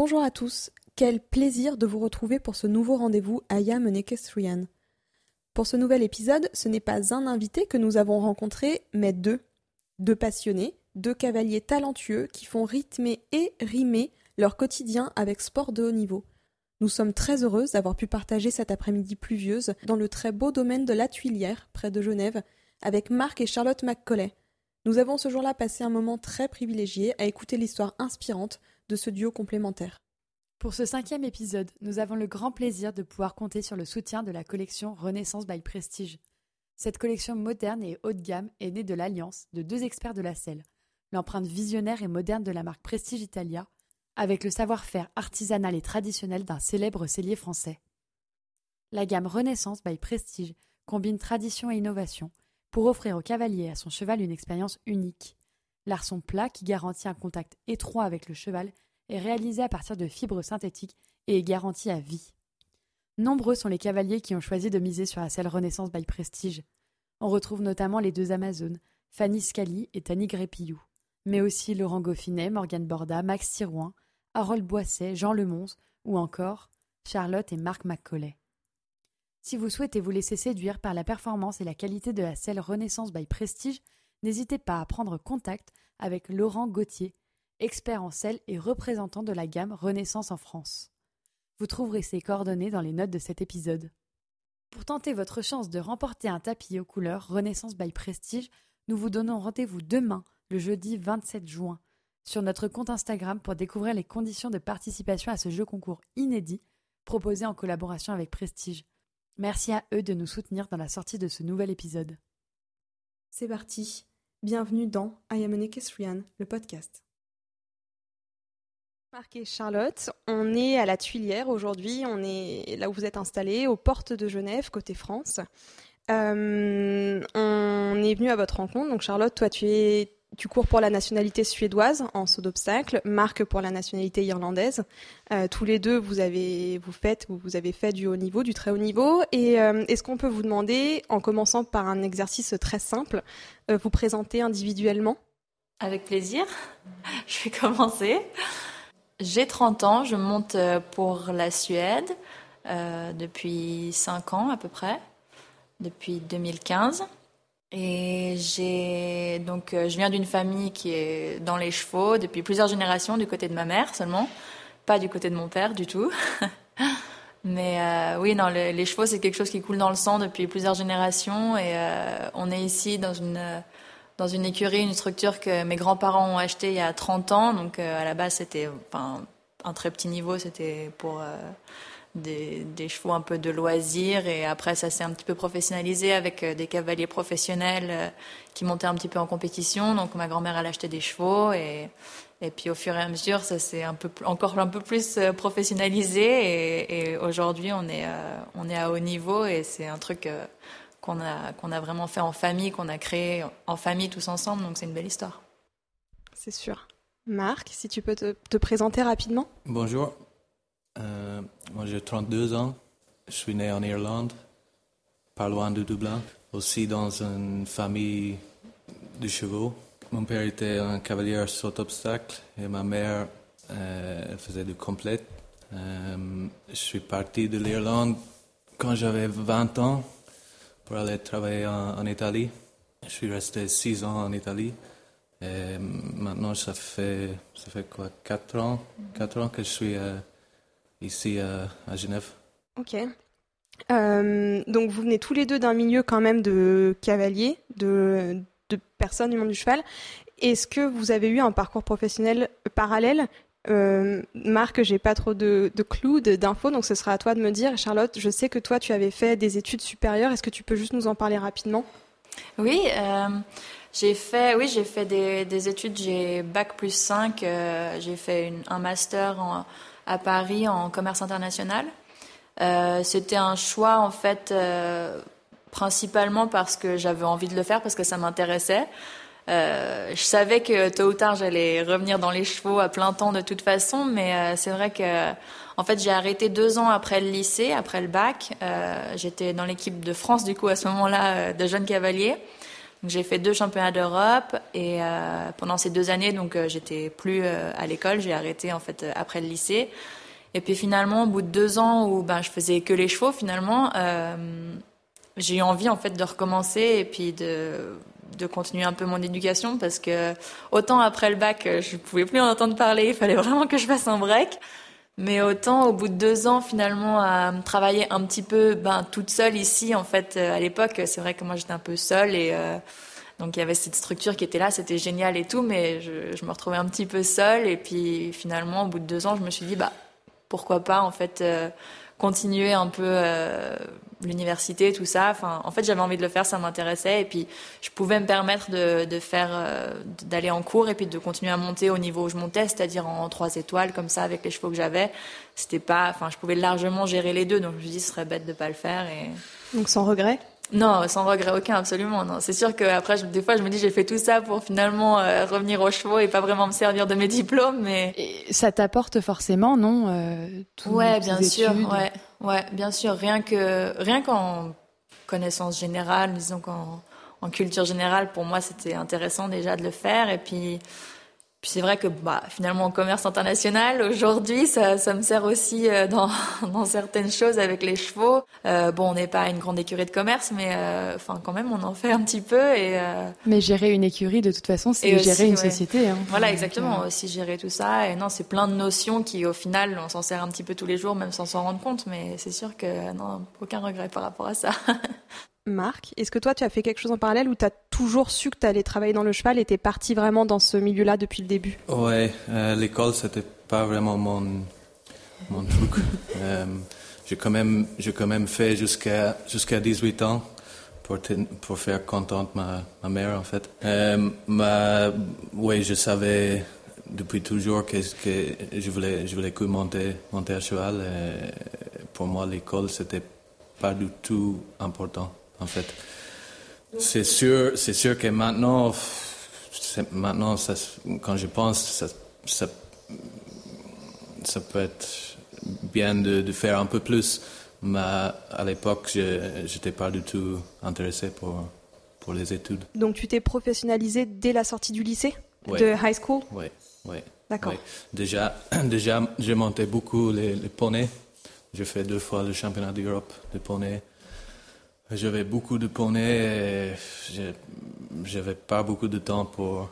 Bonjour à tous, quel plaisir de vous retrouver pour ce nouveau rendez-vous Aya Equestrian. Pour ce nouvel épisode, ce n'est pas un invité que nous avons rencontré, mais deux. Deux passionnés, deux cavaliers talentueux qui font rythmer et rimer leur quotidien avec sport de haut niveau. Nous sommes très heureuses d'avoir pu partager cette après-midi pluvieuse dans le très beau domaine de la Tuilière, près de Genève, avec Marc et Charlotte McCauley. Nous avons ce jour-là passé un moment très privilégié à écouter l'histoire inspirante de ce duo complémentaire. Pour ce cinquième épisode, nous avons le grand plaisir de pouvoir compter sur le soutien de la collection Renaissance by Prestige. Cette collection moderne et haut de gamme est née de l'alliance de deux experts de la selle, l'empreinte visionnaire et moderne de la marque Prestige Italia, avec le savoir-faire artisanal et traditionnel d'un célèbre cellier français. La gamme Renaissance by Prestige combine tradition et innovation pour offrir au cavalier et à son cheval une expérience unique. L'arçon plat qui garantit un contact étroit avec le cheval est réalisé à partir de fibres synthétiques et est garanti à vie. Nombreux sont les cavaliers qui ont choisi de miser sur la selle Renaissance by Prestige. On retrouve notamment les deux Amazones, Fanny Scali et Tani Grépillou, mais aussi Laurent Goffinet, Morgane Borda, Max Tirouin, Harold Boisset, Jean Lemons ou encore Charlotte et Marc McCauley. Si vous souhaitez vous laisser séduire par la performance et la qualité de la selle Renaissance by Prestige, n'hésitez pas à prendre contact avec Laurent Gauthier, expert en sel et représentant de la gamme Renaissance en France. Vous trouverez ses coordonnées dans les notes de cet épisode. Pour tenter votre chance de remporter un tapis aux couleurs Renaissance by Prestige, nous vous donnons rendez-vous demain, le jeudi 27 juin, sur notre compte Instagram pour découvrir les conditions de participation à ce jeu concours inédit proposé en collaboration avec Prestige. Merci à eux de nous soutenir dans la sortie de ce nouvel épisode. C'est parti. Bienvenue dans I Am an le podcast. Marc et Charlotte, on est à la Tuilière aujourd'hui, on est là où vous êtes installés, aux portes de Genève, côté France. Euh, on est venu à votre rencontre, donc Charlotte, toi tu es cours pour la nationalité suédoise en saut d'obstacle, Marc pour la nationalité irlandaise. Euh, tous les deux, vous avez vous vous avez fait du haut niveau, du très haut niveau. Et euh, est-ce qu'on peut vous demander, en commençant par un exercice très simple, vous présenter individuellement? Avec plaisir. Je vais commencer. J'ai 30 ans, je monte euh, pour la Suède euh, depuis 5 ans à peu près, depuis 2015. Et j'ai donc euh, je viens d'une famille qui est dans les chevaux depuis plusieurs générations du côté de ma mère seulement, pas du côté de mon père du tout. Mais oui, non, les, chevaux c'est quelque chose qui coule dans le sang depuis plusieurs générations et on est ici dans une dans une écurie, une structure que mes grands-parents ont achetée il y a 30 ans. Donc euh, à la base, c'était enfin, un très petit niveau, c'était pour euh, des, chevaux un peu de loisirs. Et après, ça s'est un petit peu professionnalisé avec euh, des cavaliers professionnels qui montaient un petit peu en compétition. Donc ma grand-mère, elle achetait des chevaux. Et, et puis au fur et à mesure, ça s'est un peu, encore un peu plus professionnalisé. Et, et aujourd'hui, on est, on est à haut niveau et c'est un truc qu'on a, qu'on a vraiment fait en famille, qu'on a créé en famille tous ensemble. Donc c'est une belle histoire. C'est sûr. Marc, si tu peux te, te présenter rapidement. Bonjour. Euh, moi j'ai 32 ans. Je suis né en Irlande, pas loin de Dublin. Aussi dans une famille de chevaux. Mon père était un cavalier saut obstacle et ma mère euh, elle faisait du complet. Euh, je suis parti de l'Irlande quand j'avais 20 ans pour aller travailler en, Italie. Je suis resté six ans en Italie. Et maintenant, ça fait, ça fait quoi, quatre ans, quatre ans que je suis euh, ici euh, à Genève. Ok. Euh, donc, vous venez tous les deux d'un milieu quand même de cavaliers, de, de personnes du monde du cheval. Est-ce que vous avez eu un parcours professionnel parallèle euh, Marc, j'ai pas trop de, de clous, d'infos, donc ce sera à toi de me dire. Charlotte, je sais que toi, tu avais fait des études supérieures. Est-ce que tu peux juste nous en parler rapidement? Oui, euh, j'ai fait, oui, j'ai fait des, des études. J'ai bac plus 5. Euh, j'ai fait un master en, à Paris en commerce international. Euh, C'était un choix en fait, principalement parce que j'avais envie de le faire, parce que ça m'intéressait. Euh, je savais que tôt ou tard j'allais revenir dans les chevaux à plein temps de toute façon, mais euh, c'est vrai que en fait j'ai arrêté deux ans après le lycée, après le bac. Euh, J'étais dans l'équipe de France du coup à ce moment-là de jeunes cavaliers. J'ai fait deux championnats d'Europe et pendant ces deux années, donc j'étais plus à l'école, j'ai arrêté en fait après le lycée. Et puis finalement, au bout de deux ans où ben je faisais que les chevaux, finalement, j'ai eu envie en fait de recommencer et puis de de continuer un peu mon éducation parce que autant après le bac, je pouvais plus en entendre parler, il fallait vraiment que je fasse un break. Mais autant au bout de deux ans finalement à travailler un petit peu ben, toute seule ici en fait euh, à l'époque c'est vrai que moi j'étais un peu seule et euh, donc il y avait cette structure qui était là c'était génial et tout mais je, me retrouvais un petit peu seule et puis finalement au bout de deux ans je me suis dit bah pourquoi pas en fait euh, continuer un peu euh, l'université, tout ça. Enfin, en fait, j'avais envie de le faire, ça m'intéressait, et puis je pouvais me permettre de, de faire, euh, d'aller en cours et puis de continuer à monter au niveau où je montais, c'est-à-dire en trois étoiles comme ça avec les chevaux que j'avais. C'était pas, enfin, je pouvais largement gérer les deux, donc je me dis ce serait bête de pas le faire. Et donc sans regret? Non, sans regret aucun, absolument. Non, c'est sûr que après, des fois, je me dis, j'ai fait tout ça pour finalement euh, revenir aux chevaux et pas vraiment me servir de mes diplômes, mais et ça t'apporte forcément, non euh, Ouais, bien sûr, ouais, ouais, bien sûr. Rien que, rien qu'en connaissance générale, disons qu'en en culture générale, pour moi, c'était intéressant déjà de le faire, et puis puis c'est vrai que bah, finalement en commerce international aujourd'hui ça, ça me sert aussi euh, dans, dans certaines choses avec les chevaux. Euh, bon on n'est pas une grande écurie de commerce mais euh, quand même on en fait un petit peu et. Euh... Mais gérer une écurie de toute façon c'est gérer une ouais. société. Hein. Voilà exactement aussi gérer tout ça et non c'est plein de notions qui au final on s'en sert un petit peu tous les jours même sans s'en rendre compte mais c'est sûr que non aucun regret par rapport à ça. Marc, est-ce que toi tu as fait quelque chose en parallèle ou tu as toujours su que tu allais travailler dans le cheval et tu es parti vraiment dans ce milieu-là depuis le début? Ouais, euh, l'école c'était pas vraiment mon, mon truc. euh, j'ai quand même, quand même fait jusqu'à jusqu'à 18 ans pour, pour faire contente ma, ma mère en fait. Euh, ma, ouais, je savais depuis toujours que, que je voulais, je voulais que monter, monter à cheval. Et pour moi, l'école c'était pas du tout important en fait. C'est sûr, c'est sûr que maintenant, maintenant, ça, quand je pense, ça, ça, ça peut être bien de, de, faire un peu plus, mais à l'époque, je n'étais pas du tout intéressé pour, pour les études. Donc tu t'es professionnalisé dès la sortie du lycée, ouais. de high school? Oui, oui. D'accord. Ouais. Déjà, déjà j'ai monté beaucoup les, les poneys. J'ai fait deux fois le championnat d'Europe de poneys. J'avais beaucoup de poneys et j'avais pas beaucoup de temps pour,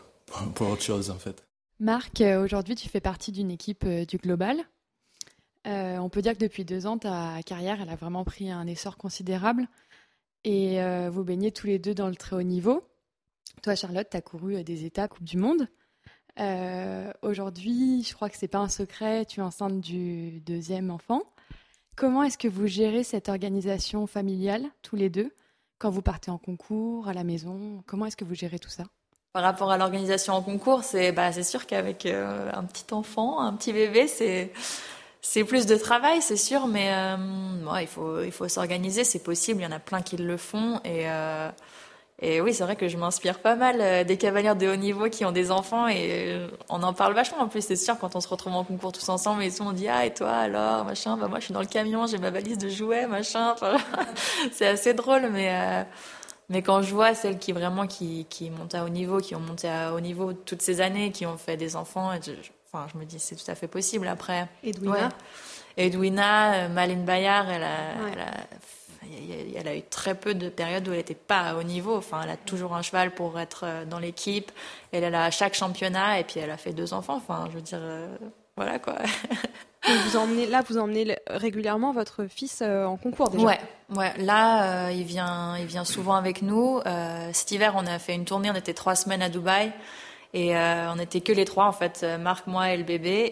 pour, autre chose en fait. Marc, euh, aujourd'hui tu fais partie d'une équipe euh, du Global. Euh, on peut dire que depuis deux ans, ta carrière elle a vraiment pris un essor considérable et vous baignez tous les deux dans le très haut niveau. Toi, Charlotte, tu as couru des étapes Coupe du Monde. Aujourd'hui, je crois que c'est pas un secret, tu es enceinte du deuxième enfant. Comment est-ce que vous gérez cette organisation familiale, tous les deux, quand vous partez en concours, à la maison? Comment est-ce que vous gérez tout ça? Par rapport à l'organisation en concours, c'est bah, sûr qu'avec euh, un petit enfant, un petit bébé, c'est c'est plus de travail, c'est sûr, mais euh, il faut, il faut s'organiser, c'est possible, il y en a plein qui le font. Et, euh, et oui, c'est vrai que je m'inspire pas mal euh, des cavalières de haut niveau qui ont des enfants et euh, on en parle vachement. En plus, c'est sûr, quand on se retrouve en concours tous ensemble et tout, on dit Ah, et toi alors Machin, bah moi je suis dans le camion, j'ai ma valise de jouets, machin. Enfin, c'est assez drôle, mais. Euh, mais quand je vois celles qui vraiment qui, qui montent à haut niveau, qui ont monté à haut niveau toutes ces années, qui ont fait des enfants, je, enfin, je me dis c'est tout à fait possible après. Edwina. Ouais. Edwina, Maline Bayard, elle a, ouais. elle, a, elle a eu très peu de périodes où elle n'était pas à haut niveau. Enfin, elle a toujours un cheval pour être dans l'équipe. Elle est là à chaque championnat et puis elle a fait deux enfants. Enfin, je veux dire, euh, voilà quoi. vous emmenez, là, vous emmenez régulièrement votre fils euh, en concours déjà Ouais, ouais. Là, euh, il, vient, il vient souvent avec nous. Euh, cet hiver, on a fait une tournée, on était trois semaines à Dubaï. Et euh, on n'était que les trois, en fait, Marc, moi et le bébé,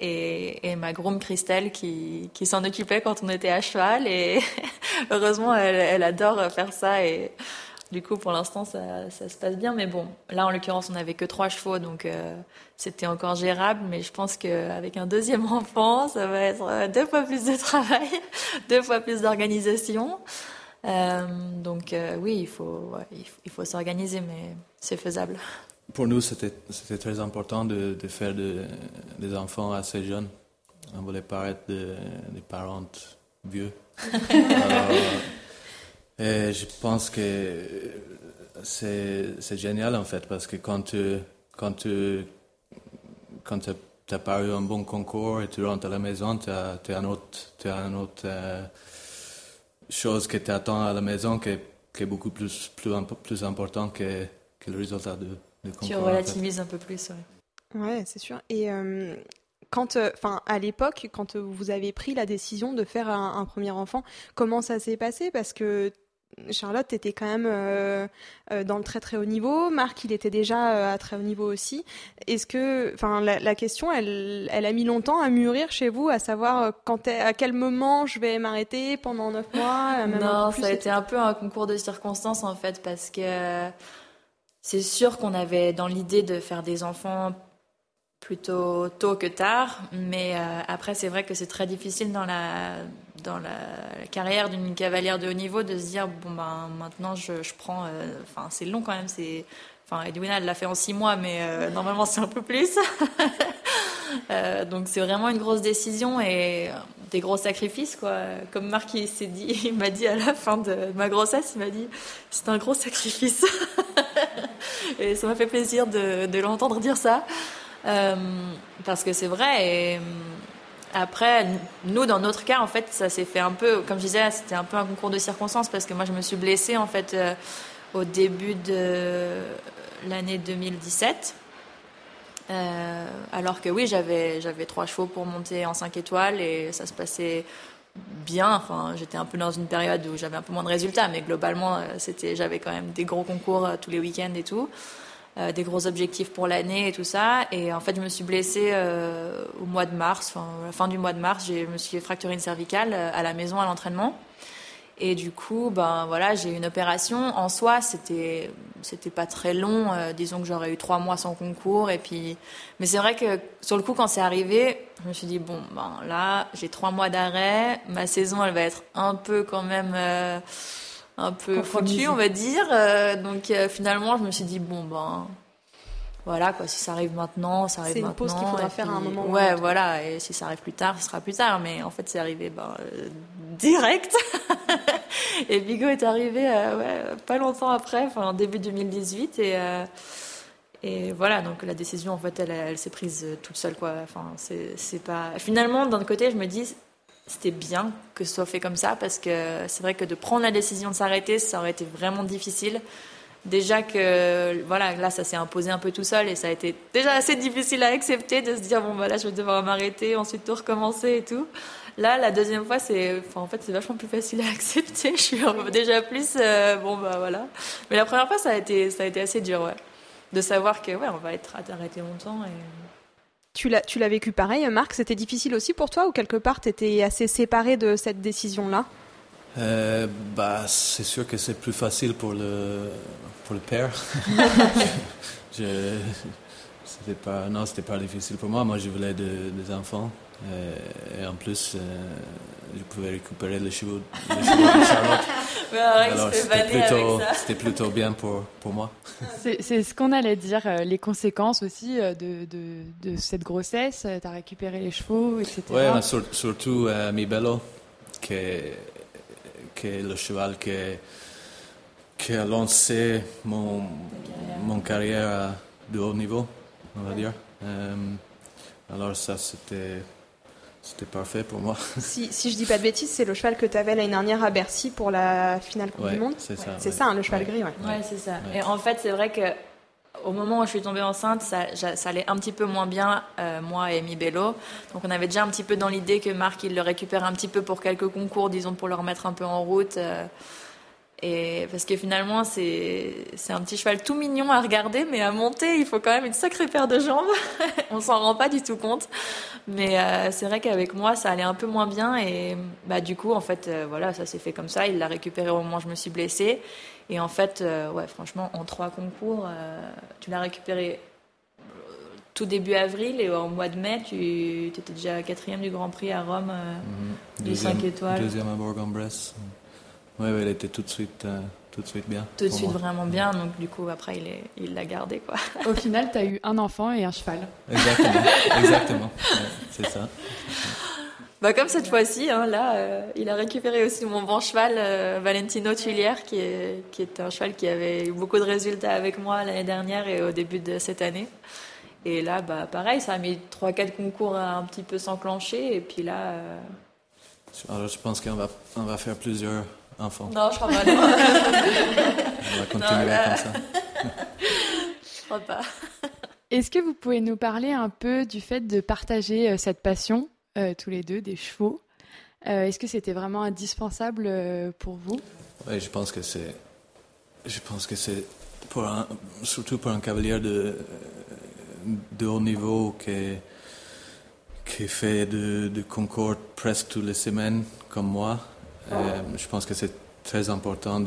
et, ma groom Christelle qui, s'en occupait quand on était à cheval. Et heureusement, elle, adore faire ça. Et du coup, pour l'instant, ça, se passe bien. Mais bon, là, en l'occurrence, on n'avait que trois chevaux, donc euh, c'était encore gérable. Mais je pense qu'avec un deuxième enfant, ça va être deux fois plus de travail, deux fois plus d'organisation. Euh, donc euh, oui, il faut, il faut s'organiser, mais c'est faisable. Pour nous, c'était très important de, de faire de, des enfants assez jeunes. On voulait pas être des de parents vieux. Alors, et je pense que c'est génial en fait parce que quand tu quand tu quand tu n'as pas eu un bon concours et tu rentres à la maison, tu as, tu as un autre, tu as un autre euh, chose qui t'attend à la maison qui est, qui est beaucoup plus plus, plus important que, que le résultat de, de. Tu relativises un peu plus. ouais. Ouais, c'est sûr. Et euh, quand, enfin, à l'époque, quand vous avez pris la décision de faire un, un premier enfant, comment ça s'est passé? Parce que Charlotte était quand même euh, euh, dans le très très haut niveau. Marc, il était déjà euh, à très haut niveau aussi. Est-ce que, enfin, la, la question, elle, elle a mis longtemps à mûrir chez vous, à savoir euh, quand, à quel moment je vais m'arrêter pendant neuf mois euh, même Non, peu plus, ça a été un peu un concours de circonstances en fait, parce que c'est sûr qu'on avait dans l'idée de faire des enfants plutôt tôt que tard, mais euh, après c'est vrai que c'est très difficile dans la dans la, la carrière d'une cavalière de haut niveau de se dire bon ben maintenant je, je prends, euh, enfin c'est long quand même, c'est Enfin, Edwina, elle l'a fait en six mois, mais euh, normalement, c'est un peu plus. Donc, c'est vraiment une grosse décision et des gros sacrifices, quoi. Comme Marc, il s'est dit, il m'a dit à la fin de ma grossesse, il m'a dit, c'est un gros sacrifice. et ça m'a fait plaisir de, l'entendre dire ça. Euh, parce que c'est vrai. Et euh, après, nous, dans notre cas, en fait, ça s'est fait un peu, comme je disais, c'était un peu un concours de circonstances parce que moi, je me suis blessée, en fait, euh, au début de l'année 2017. Euh, alors que oui, j'avais j'avais trois chevaux pour monter en 5 étoiles et ça se passait bien. Enfin, j'étais un peu dans une période où j'avais un peu moins de résultats, mais globalement, euh, c'était j'avais quand même des gros concours euh, tous les week-ends et tout, euh, des gros objectifs pour l'année et tout ça. Et en fait, je me suis blessée au mois de mars, enfin à la fin du mois de mars, je me suis fracturé une cervicale à la maison à l'entraînement. Et du coup, ben voilà, j'ai eu une opération. En soi, c'était c'était pas très long. Euh, disons que j'aurais eu trois mois sans concours. Et puis, mais c'est vrai que sur le coup, quand c'est arrivé, je me suis dit bon, ben là, j'ai trois mois d'arrêt. Ma saison, elle va être un peu quand même euh, un peu foutue, on va dire. Euh, donc euh, finalement, je me suis dit bon ben voilà quoi. Si ça arrive maintenant, ça arrive C'est une maintenant. pause qu'il faudra faire à un moment Ouais, voilà. Et si ça arrive plus tard, ce sera plus tard. Mais en fait, c'est arrivé ben, euh, direct. Et Bigot est arrivé euh, ouais, pas longtemps après, enfin en début 2018 et euh, et voilà donc la décision en fait elle, elle s'est prise toute seule quoi. Enfin c'est c'est pas finalement d'un côté je me dis c'était bien que ce soit fait comme ça parce que c'est vrai que de prendre la décision de s'arrêter ça aurait été vraiment difficile. Déjà que voilà là ça s'est imposé un peu tout seul et ça a été déjà assez difficile à accepter de se dire bon bah là je vais devoir m'arrêter ensuite tout recommencer et tout. Là, la deuxième fois, c'est, enfin, en fait, c'est vachement plus facile à accepter. Je suis déjà plus, euh, bon, bah voilà. Mais la première fois, ça a été, ça a été assez dur, ouais. De savoir que, ouais, on va être arrêté longtemps. Et... Tu l'as, tu l'as vécu pareil, Marc? C'était difficile aussi pour toi ou quelque part t'étais assez séparé de cette décision-là? Euh, bah, c'est sûr que c'est plus facile pour le, pour le père. je, c'était pas, non, c'était pas difficile pour moi. Moi, je voulais de- des enfants. Euh, et en plus, euh, je pouvais récupérer les chevaux, les chevaux de Charlotte. Alors, c'était plutôt, c'était bien pour, pour moi. C'est c'est ce qu'on allait dire, les conséquences aussi de, de, de cette grossesse. Tu as récupéré les chevaux, etc. Oui, surtout euh, Mi Bello, qui est le cheval qui, qui a lancé mon, mon carrière de haut niveau, on va dire. Euh, alors ça, c'était, c'était parfait pour moi. si, si je dis pas de bêtises, c'est le cheval que tu avais l'année dernière à Bercy pour la finale Coupe Ouais, du Monde. c'est ça, C'est ouais. ça, hein, le cheval Ouais. gris, ouais. Ouais, c'est ça. Ouais. Et en fait, c'est vrai que au moment où je suis tombée enceinte, ça, allait un petit peu moins bien, euh, moi et Mi Bello. Donc, on avait déjà un petit peu dans l'idée que Marc, il le récupère un petit peu pour quelques concours, disons, pour le remettre un peu en route. euh, et parce que finalement, c'est un petit cheval tout mignon à regarder, mais à monter, il faut quand même une sacrée paire de jambes. on s'en rend pas du tout compte. Mais euh, c'est vrai qu'avec moi, ça allait un peu moins bien. Et bah, du coup, en fait, voilà, ça s'est fait comme ça. Il l'a récupéré au moment où je me suis blessée. Et en fait, euh, ouais, franchement, en trois concours, euh, tu l'as récupéré euh, tout début avril et au mois de mai, tu étais déjà quatrième du Grand Prix à Rome. euh, Mhm. Du cinq étoiles. Deuxième à Bourg-en-Bresse. Oui, ouais, il était tout de suite, euh, tout de suite bien. tout de suite moi. vraiment bien. Donc du coup, après, il est- il l'a gardé, quoi. Au final, tu as eu un enfant et un cheval. Exactement, exactement. Ouais, c'est ça. Bah comme cette fois-ci, hein, là, euh, il a récupéré aussi mon bon cheval, euh, Valentino Tulière, qui est, qui est un cheval qui avait eu beaucoup de résultats avec moi l'année dernière et au début de cette année. Et là, bah pareil, ça a mis 3-4 concours à un petit peu s'enclencher. Et puis là... euh, Alors, je pense qu'on va, on va faire plusieurs enfants. Non, je crois pas. Non, On va continuer là- comme ça. je crois pas. Est-ce que vous pouvez nous parler un peu du fait de partager euh, cette passion, tous les deux, des chevaux Euh, Est-ce que c'était vraiment indispensable euh, pour vous? Oui, je pense que c'est. Je pense que c'est pour un, surtout pour un cavalier de, haut niveau qui, fait de, de concours presque toutes les semaines, comme moi. euh, je pense que c'est très important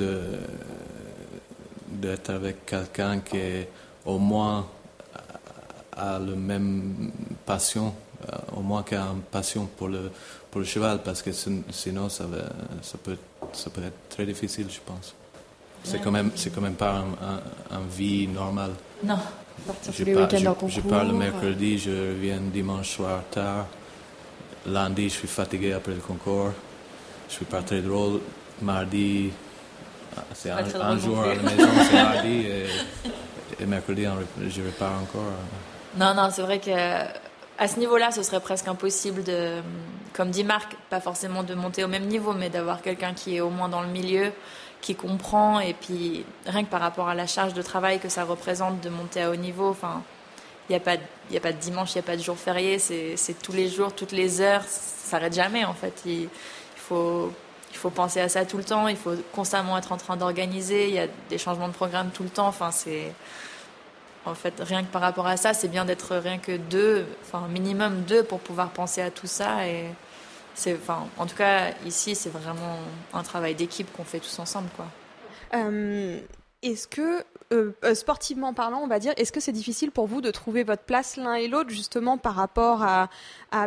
d'être avec quelqu'un qui est au moins a a le même passion, euh, au moins une passion pour le pour le cheval, parce que sin- sinon ça va, ça peut ça peut être très difficile, je pense. C'est quand même c'est quand même pas un, un- un vie normale. Non. Partir Je pars, je- en concours je pars le euh, mercredi, je reviens dimanche soir tard. Lundi, je suis fatigué après le concours. Je suis pas très drôle. Mardi, ah, c'est un, jour à la maison, c'est mardi. Et, et mercredi, je repars encore. Non, non, c'est vrai que à ce niveau-là, ce serait presque impossible de, comme dit Marc, pas forcément de monter au même niveau, mais d'avoir quelqu'un qui est au moins dans le milieu, qui comprend, et puis rien que par rapport à la charge de travail que ça représente de monter à haut niveau, enfin, il n'y a pas, de- a pas de dimanche, il n'y a pas de jour férié, c'est c'est tous les jours, toutes les heures, ça s'arrête jamais en fait. Il, il faut il faut penser à ça tout le temps, il faut constamment être en train d'organiser, il y a des changements de programme tout le temps, enfin c'est en fait, rien que par rapport à ça, c'est bien d'être rien que deux, enfin minimum deux pour pouvoir penser à tout ça. Et c'est, enfin, en tout cas, ici, c'est vraiment un travail d'équipe qu'on fait tous ensemble, quoi. Euh, est-ce que, euh, euh, sportivement parlant, on va dire, est-ce que c'est difficile pour vous de trouver votre place l'un et l'autre, justement par rapport à,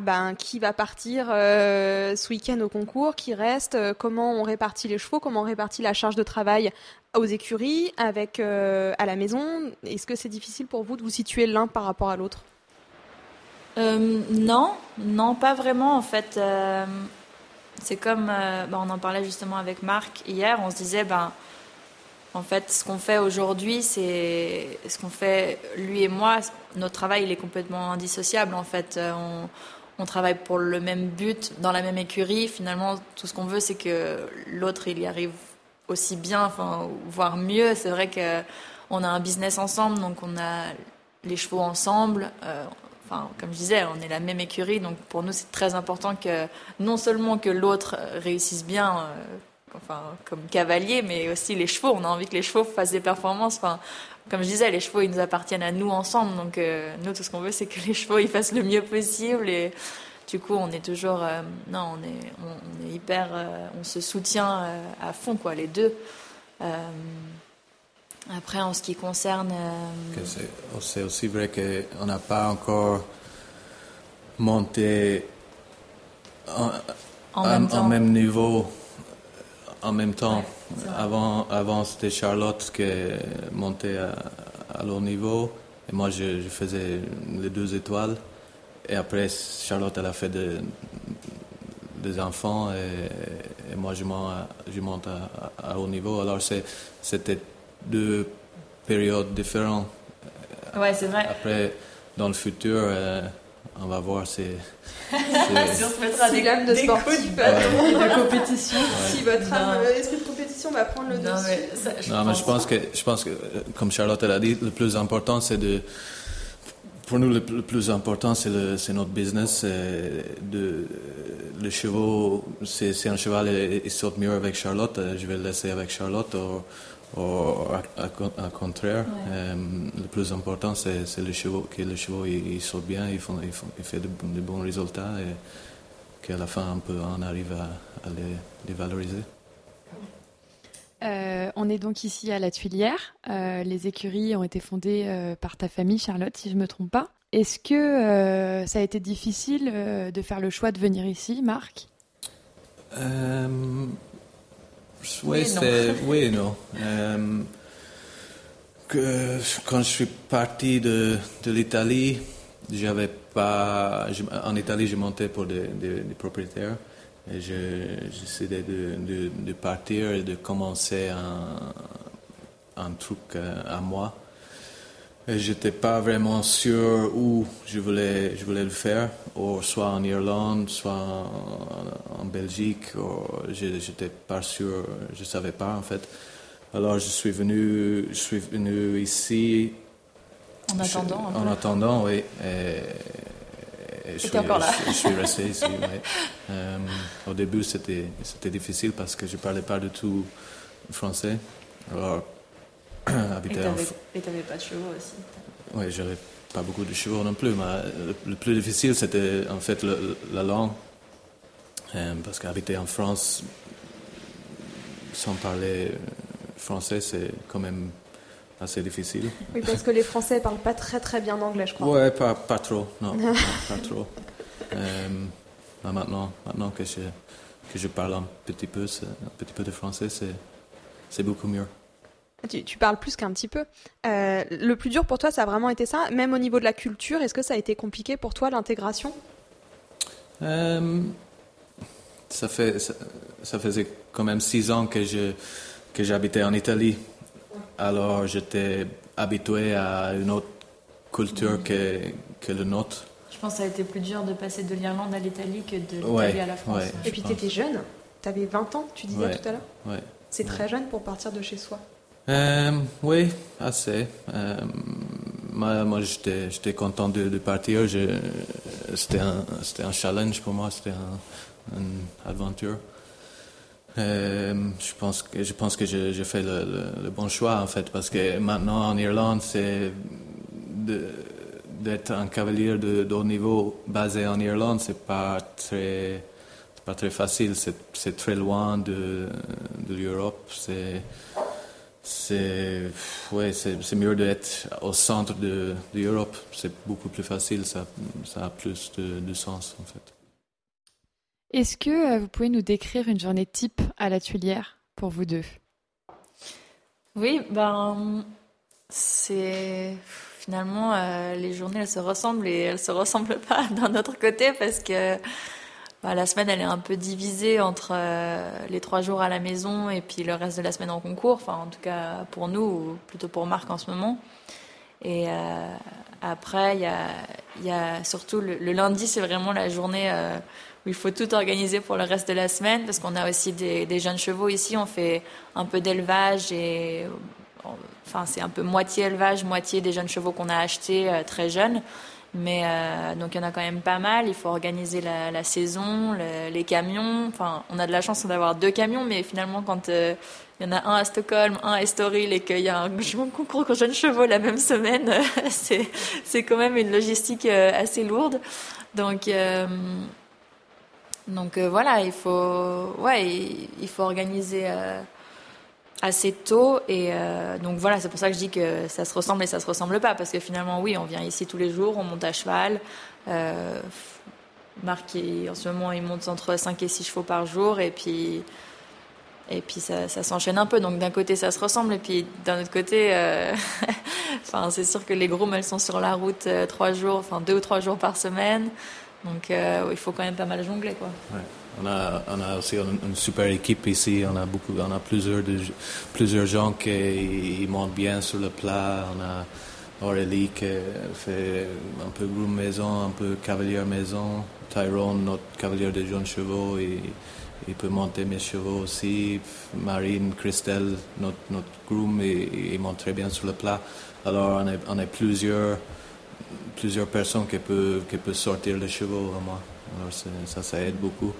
ben, qui va partir euh, ce week-end au concours, qui reste, comment on répartit les chevaux, comment on répartit la charge de travail aux écuries, avec à la maison? Est-ce que c'est difficile pour vous de vous situer l'un par rapport à l'autre? Non, non, pas vraiment. En fait, c'est comme, bah, on en parlait justement avec Marc hier. On se disait, ben, en fait, ce qu'on fait aujourd'hui, c'est ce qu'on fait lui et moi. Notre travail, il est complètement indissociable. En fait, Euh, on, travaille pour le même but, dans la même écurie. Finalement, tout ce qu'on veut, c'est que l'autre, il y arrive aussi bien, voire mieux. C'est vrai que on a un business ensemble, donc on a les chevaux ensemble. Euh, enfin, comme je disais, on est la même écurie, donc pour nous c'est très important que non seulement que l'autre réussisse bien, euh, enfin comme cavalier, mais aussi les chevaux. On a envie que les chevaux fassent des performances. Enfin, comme je disais, les chevaux ils nous appartiennent à nous ensemble, donc euh, nous tout ce qu'on veut c'est que les chevaux ils fassent le mieux possible et du coup on est toujours, euh, non, on est, on, on est hyper, euh, on se soutient à fond quoi, les deux. Après, en ce qui concerne. c'est aussi vrai qu'on n'a pas encore monté en, en même niveau en même temps. avant, avant c'était Charlotte qui montait à, à leur niveau et moi je, je faisais les deux étoiles. Et après Charlotte elle a fait des, des enfants et, et moi je monte, à, je monte à, haut niveau. Alors c'était deux périodes différentes. Ouais, c'est vrai. Après, dans le futur, euh, on va voir si. Si si- on se mettra Si des, l'âme de sportif, coups de bâton. et de compétition. Si votre âme, esprit de compétition va prendre le Non, dessus? mais ça, je Non, mais pense. je pense que, je pense que, euh, comme Charlotte elle a dit, le plus important, c'est de. Pour nous, le, le plus important, c'est le- c'est notre business. De, le chevaux, c'est un cheval, il, il saute mieux avec Charlotte. euh, Je vais le laisser avec Charlotte, con- à contraire. Ouais. Euh, le plus important, c'est c'est le chevaux, que le chevaux, il, il saute bien, il, font, il, font- il fait de, bons- de bons résultats et qu'à la fin, on, peut, on arrive à, à les, les valoriser. Euh, on est donc ici à la Tuilière. Euh, les écuries ont été fondées par ta famille, Charlotte, si je me trompe pas. Est-ce que ça a été difficile de faire le choix de venir ici, Marc? Oui c'est oui et non. Euh, que, quand je suis parti de, de l'Italie, j'avais pas. en Italie, je montais pour des, propriétaires et décidé de, de, partir et de commencer un, un truc euh, à moi. J'étais pas vraiment sûr où je voulais, je voulais le faire, ou soit en Irlande, soit en, Belgique, Je j'étais pas sûr, je savais pas en fait. Alors je suis venu, je suis venu ici. En attendant. en attendant, oui. Et, je, suis, encore là. Je, suis resté ici. oui. Euh, au début, c'était c'était difficile parce que je parlais pas du tout français. Alors Et tu n'avais pas de chevaux aussi Oui, j'avais pas beaucoup de chevaux non plus, mais le, plus difficile c'était en fait la langue. Euh, parce qu'habiter en France sans parler français, c'est quand même assez difficile. Oui, parce que les Français parlent pas très très bien anglais, je crois. Oui, pas, pas trop, non, pas, trop. Euh, maintenant, maintenant que je, que je parle un petit peu, un petit peu de français, c'est beaucoup mieux. Tu, parles plus qu'un petit peu. Euh, le plus dur pour toi, ça a vraiment été ça Même au niveau de la culture, est-ce que ça a été compliqué pour toi, l'intégration? Euh, ça, fait, ça, faisait quand même six ans que, je, que j'habitais en Italie. Alors j'étais habitué à une autre culture que, que le nôtre. Je pense que ça a été plus dur de passer de l'Irlande à l'Italie que de l'Italie à la France. Et puis tu étais jeune, tu avais 20 ans, tu disais tout à l'heure ouais. C'est très jeune pour partir de chez soi. Euh, oui, assez. Euh, moi, j'étais content de, partir. C'était un, challenge pour moi, c'était une un aventure. Euh, je pense que j'ai fait le, bon choix en fait parce que maintenant en Irlande c'est d'être un cavalier de, haut niveau basé en Irlande c'est pas très pas très facile c'est très loin de, l'Europe c'est ouais, c'est mieux d'être au centre de, l'Europe. C'est beaucoup plus facile, ça, ça a plus de, sens en fait. Est-ce que euh, vous pouvez nous décrire une journée type à la Tuilière pour vous deux? Oui, ben c'est finalement euh, les journées elles se ressemblent et elles se ressemblent pas d'un autre côté parce que bah, la semaine, elle est un peu divisée entre euh, les trois jours à la maison et puis le reste de la semaine en concours. Enfin, en tout cas pour nous, ou plutôt pour Marc en ce moment. Et euh, après, il y a, y a, surtout le, lundi, c'est vraiment la journée euh, où il faut tout organiser pour le reste de la semaine parce qu'on a aussi des, des, jeunes chevaux ici. On fait un peu d'élevage et enfin, c'est un peu moitié élevage, moitié des jeunes chevaux qu'on a achetés très jeunes. Mais euh, donc il y en a quand même pas mal. Il faut organiser la, la saison, les camions. Enfin, on a de la chance d'avoir deux camions, mais finalement quand euh, il y en a un à Stockholm, un à Estoril et qu'il y a un concours de jeunes chevaux la même semaine, c'est c'est quand même une logistique euh, assez lourde. Donc euh, donc voilà, il faut ouais, il faut organiser assez tôt et euh, donc voilà c'est pour ça que je dis que ça se ressemble et ça se ressemble pas parce que finalement oui on vient ici tous les jours on monte à cheval euh, Marc en ce moment il monte entre 5 et 6 chevaux par jour et puis et puis ça, ça s'enchaîne un peu. Donc d'un côté ça se ressemble et puis d'un autre côté euh, c'est sûr que les grooms elles sont sur la route euh, trois jours enfin deux ou trois jours par semaine. Donc il faut quand même pas mal jongler quoi. On a, on a aussi une, super équipe ici. On a beaucoup, on a plusieurs, plusieurs gens qui montent bien sur le plat. On a Aurélie qui fait un peu groom maison, un peu cavalier maison. Tyrone, notre cavalier de jeunes chevaux, il, peut monter mes chevaux aussi. Marine, Christelle, notre, notre groom, il, monte très bien sur le plat. Alors on a, on plusieurs, plusieurs personnes qui peuvent, qui peuvent sortir les chevaux moi. Alors ça, ça aide beaucoup.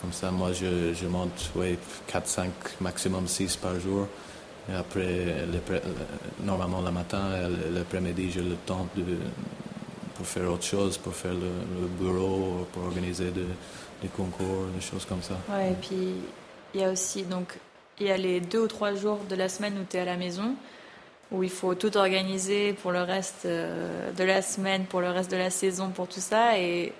Comme ça, moi, je, je monte ouais, 4, 5, maximum 6 par jour. Et après, normalement, le matin, l'après-midi, j'ai le temps de, pour faire autre chose, pour faire le, bureau, pour organiser des concours, des choses comme ça. Ouais, et puis, il y a aussi, donc, il y a les deux ou trois jours de la semaine où tu es à la maison, où il faut tout organiser pour le reste euh, de la semaine, pour le reste de la saison, pour tout ça. Et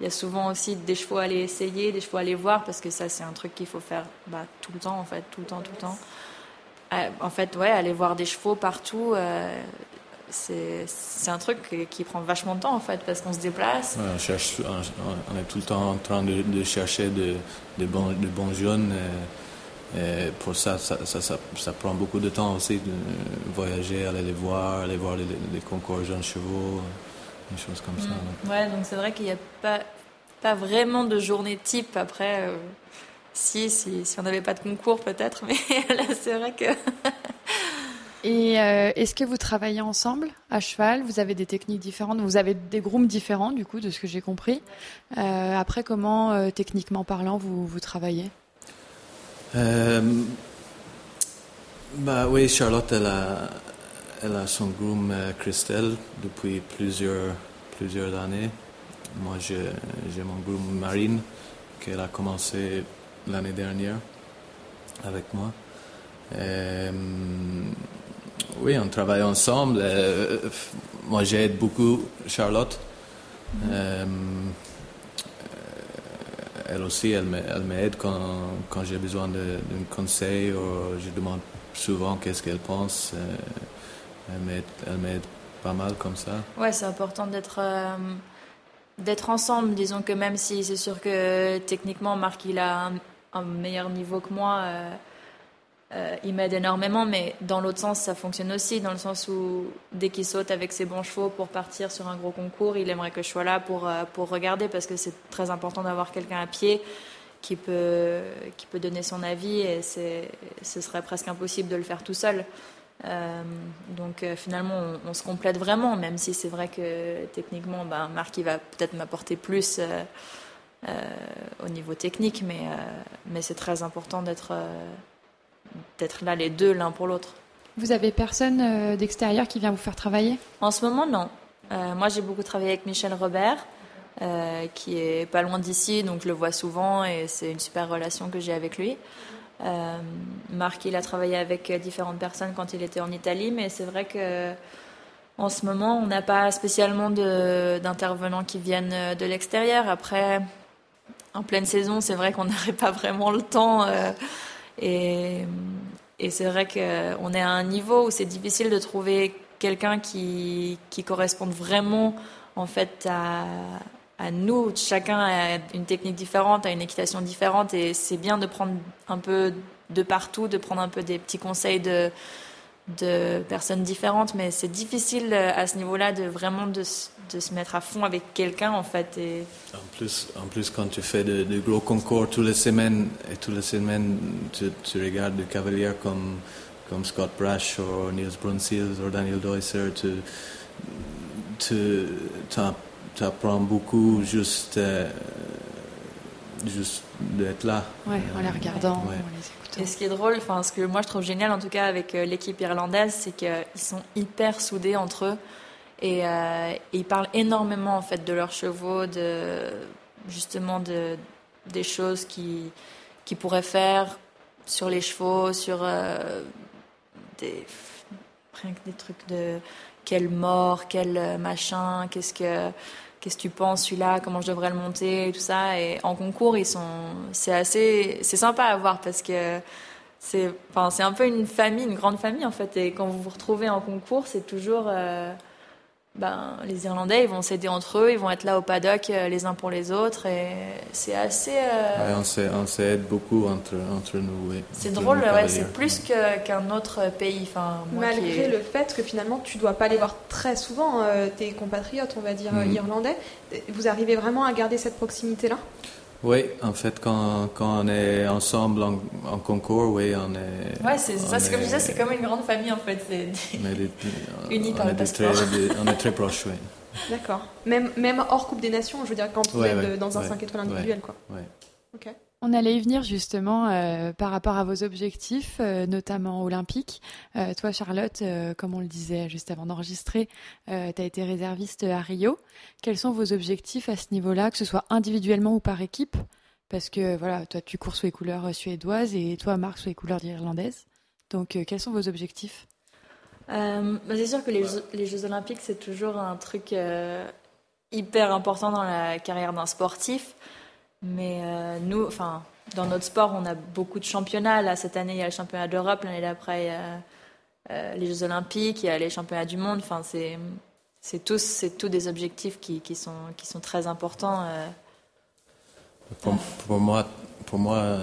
il y a souvent aussi des chevaux à aller essayer, des chevaux à aller voir, parce que ça, c'est un truc qu'il faut faire bah, tout le temps, en fait, tout le temps, tout le temps. Euh, en fait, ouais, aller voir des chevaux partout. Euh, c'est un truc qui prend vachement de temps en fait parce qu'on se déplace. cherche, on, est tout le temps en train de, chercher de, bons, de bons jeunes. Et, pour ça ça, ça ça, prend beaucoup de temps aussi de voyager, aller les voir, aller voir les, concours jeunes chevaux, des choses comme ça. Mm. Ouais, donc c'est vrai qu'il n'y a pas, pas vraiment de journée type après. Euh, si, si, si on n'avait pas de concours peut-être, mais là c'est vrai que Et euh, est-ce que vous travaillez ensemble à cheval? Vous avez des techniques différentes Vous avez des groupes différents, du coup, de ce que j'ai compris. Euh, après, comment, euh, techniquement parlant, vous, vous travaillez? Bah, Oui, Charlotte, elle a, elle a son groom Christelle depuis plusieurs, plusieurs années. Moi, j'ai mon groom Marine, qu'elle a commencé l'année dernière avec moi. Oui, on travaille ensemble. Euh, moi, j'aide beaucoup Charlotte. Euh, elle aussi, elle m'aide quand, quand j'ai besoin d'un conseil ou je demande souvent qu'est-ce qu'elle pense. Euh, elle m'aide pas mal comme ça. Ouais, c'est important d'être d'être ensemble. Disons que même si c'est sûr que techniquement Marc il a un, meilleur niveau que moi. Euh, il m'aide énormément, mais dans l'autre sens, ça fonctionne aussi, dans le sens où dès qu'il saute avec ses bons chevaux pour partir sur un gros concours, il aimerait que je sois là pour, euh, pour regarder, parce que c'est très important d'avoir quelqu'un à pied qui peut, qui peut donner son avis, et ce serait presque impossible de le faire tout seul. Euh, donc finalement, on, se complète vraiment, même si c'est vrai que techniquement, ben, Marc il va peut-être m'apporter plus au niveau technique, mais, mais c'est très important d'être d'être là les deux l'un pour l'autre. Vous avez personne euh, d'extérieur qui vient vous faire travailler? En ce moment, non. Euh, moi, j'ai beaucoup travaillé avec Michel Robert, euh, qui est pas loin d'ici, donc je le vois souvent et c'est une super relation que j'ai avec lui. Marc, il a travaillé avec différentes personnes quand il était en Italie, mais c'est vrai que en ce moment, on n'a pas spécialement d'intervenants qui viennent de l'extérieur. Après, en pleine saison, c'est vrai qu'on n'aurait pas vraiment le temps et, et c'est vrai qu'on est à un niveau où c'est difficile de trouver quelqu'un qui, qui corresponde vraiment en fait à, à nous. Chacun a une technique différente, a une équitation différente et c'est bien de prendre un peu de partout, de prendre un peu des petits conseils de, de personnes différentes, mais c'est difficile euh, à ce niveau-là de vraiment de, de, se mettre à fond avec quelqu'un en fait. En plus, en plus quand tu fais de, gros concours toutes les semaines et toutes les semaines tu, regardes des cavaliers comme comme Scott Brash ou Niels Brunseels ou Daniel Deusser, tu, tu, tu apprends beaucoup juste euh, juste d'être là. Ouais, en les regardant, et ce qui est drôle, enfin, ce que moi je trouve génial en tout cas avec euh, l'équipe irlandaise, c'est qu'ils sont hyper soudés entre eux. Euh, et, ils parlent énormément en fait de leurs chevaux, de justement de des choses qu'ils qui pourraient faire sur les chevaux, sur euh, des des trucs de quel mort, quel machin, qu'est-ce que qu'est-ce que tu penses celui-là, comment je devrais le monter, et tout ça? Et en concours, ils sont, c'est assez, c'est sympa à voir parce que c'est, enfin, un peu une famille, une grande famille en fait. Et quand vous vous retrouvez en concours, c'est toujours, euh, ben, les Irlandais, ils vont s'aider entre eux, ils vont être là au paddock euh, les uns pour les autres, et c'est assez. Euh, on s'aide beaucoup entre, entre nous. c'est drôle, ouais, c'est plus qu'un autre pays. Enfin, Malgré le fait que finalement, tu dois pas les voir très souvent, euh, tes compatriotes, on va dire mhm. irlandais, vous arrivez vraiment à garder cette proximité-là? Oui, en fait, quand, quand, on est ensemble en, concours, oui, on est. Ouais, c'est ça, c'est comme je disais, c'est comme une grande famille en fait. Unis par le passeport. on est très proches, oui. D'accord. Même, même hors Coupe des Nations, je veux dire, quand vous êtes dans un 5 étoiles individuel, quoi. Ouais. Ok. On allait y venir justement euh, par rapport à vos objectifs, euh, notamment olympiques. Euh, toi, Charlotte, comme on le disait juste avant d'enregistrer, tu as été réserviste à Rio. Quels sont vos objectifs à ce niveau-là, que ce soit individuellement ou par équipe? Parce que voilà, toi, tu cours sous les couleurs suédoises et toi, Marc, sous les couleurs irlandaises. Donc, quels sont vos objectifs? Bah, C'est sûr que les Jeux, les Jeux Olympiques, c'est toujours un truc hyper important dans la carrière d'un sportif. Mais euh, nous, enfin, dans notre sport, on a beaucoup de championnats. Cette année, il y a le championnat d'Europe. L'année d'après, il y a les Jeux Olympiques, il y a les championnats du monde. Enfin, c'est c'est tous, c'est tous des objectifs qui, qui, sont, qui sont très importants. Pour, pour, moi, pour moi,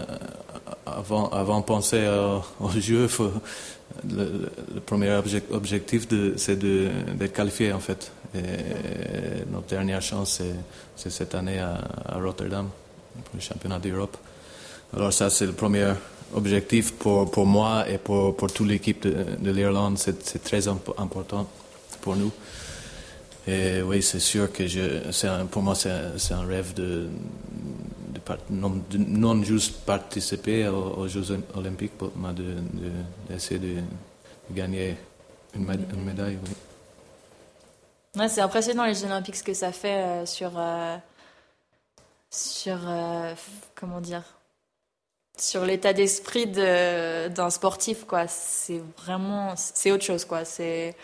avant, avant de penser au jeu, faut, le, premier objectif, c'est d'être qualifié en fait. Et notre dernière chance, c'est cette année à, Rotterdam, pour le championnat d'Europe. Alors ça, c'est le premier objectif pour, pour moi et pour, pour toute l'équipe de, de l'Irlande. C'est très important pour nous. Et oui, c'est sûr que je, pour moi, c'est un rêve de, de, non, juste participer aux, Jeux olympiques, mais d'essayer de, de, gagner une, médaille. Ouais, c'est impressionnant les Jeux olympiques, ce que ça fait euh, sur... Euh, sur... Euh, sur l'état d'esprit d'un sportif quoi. C'est vraiment c'est autre chose quoi. C'est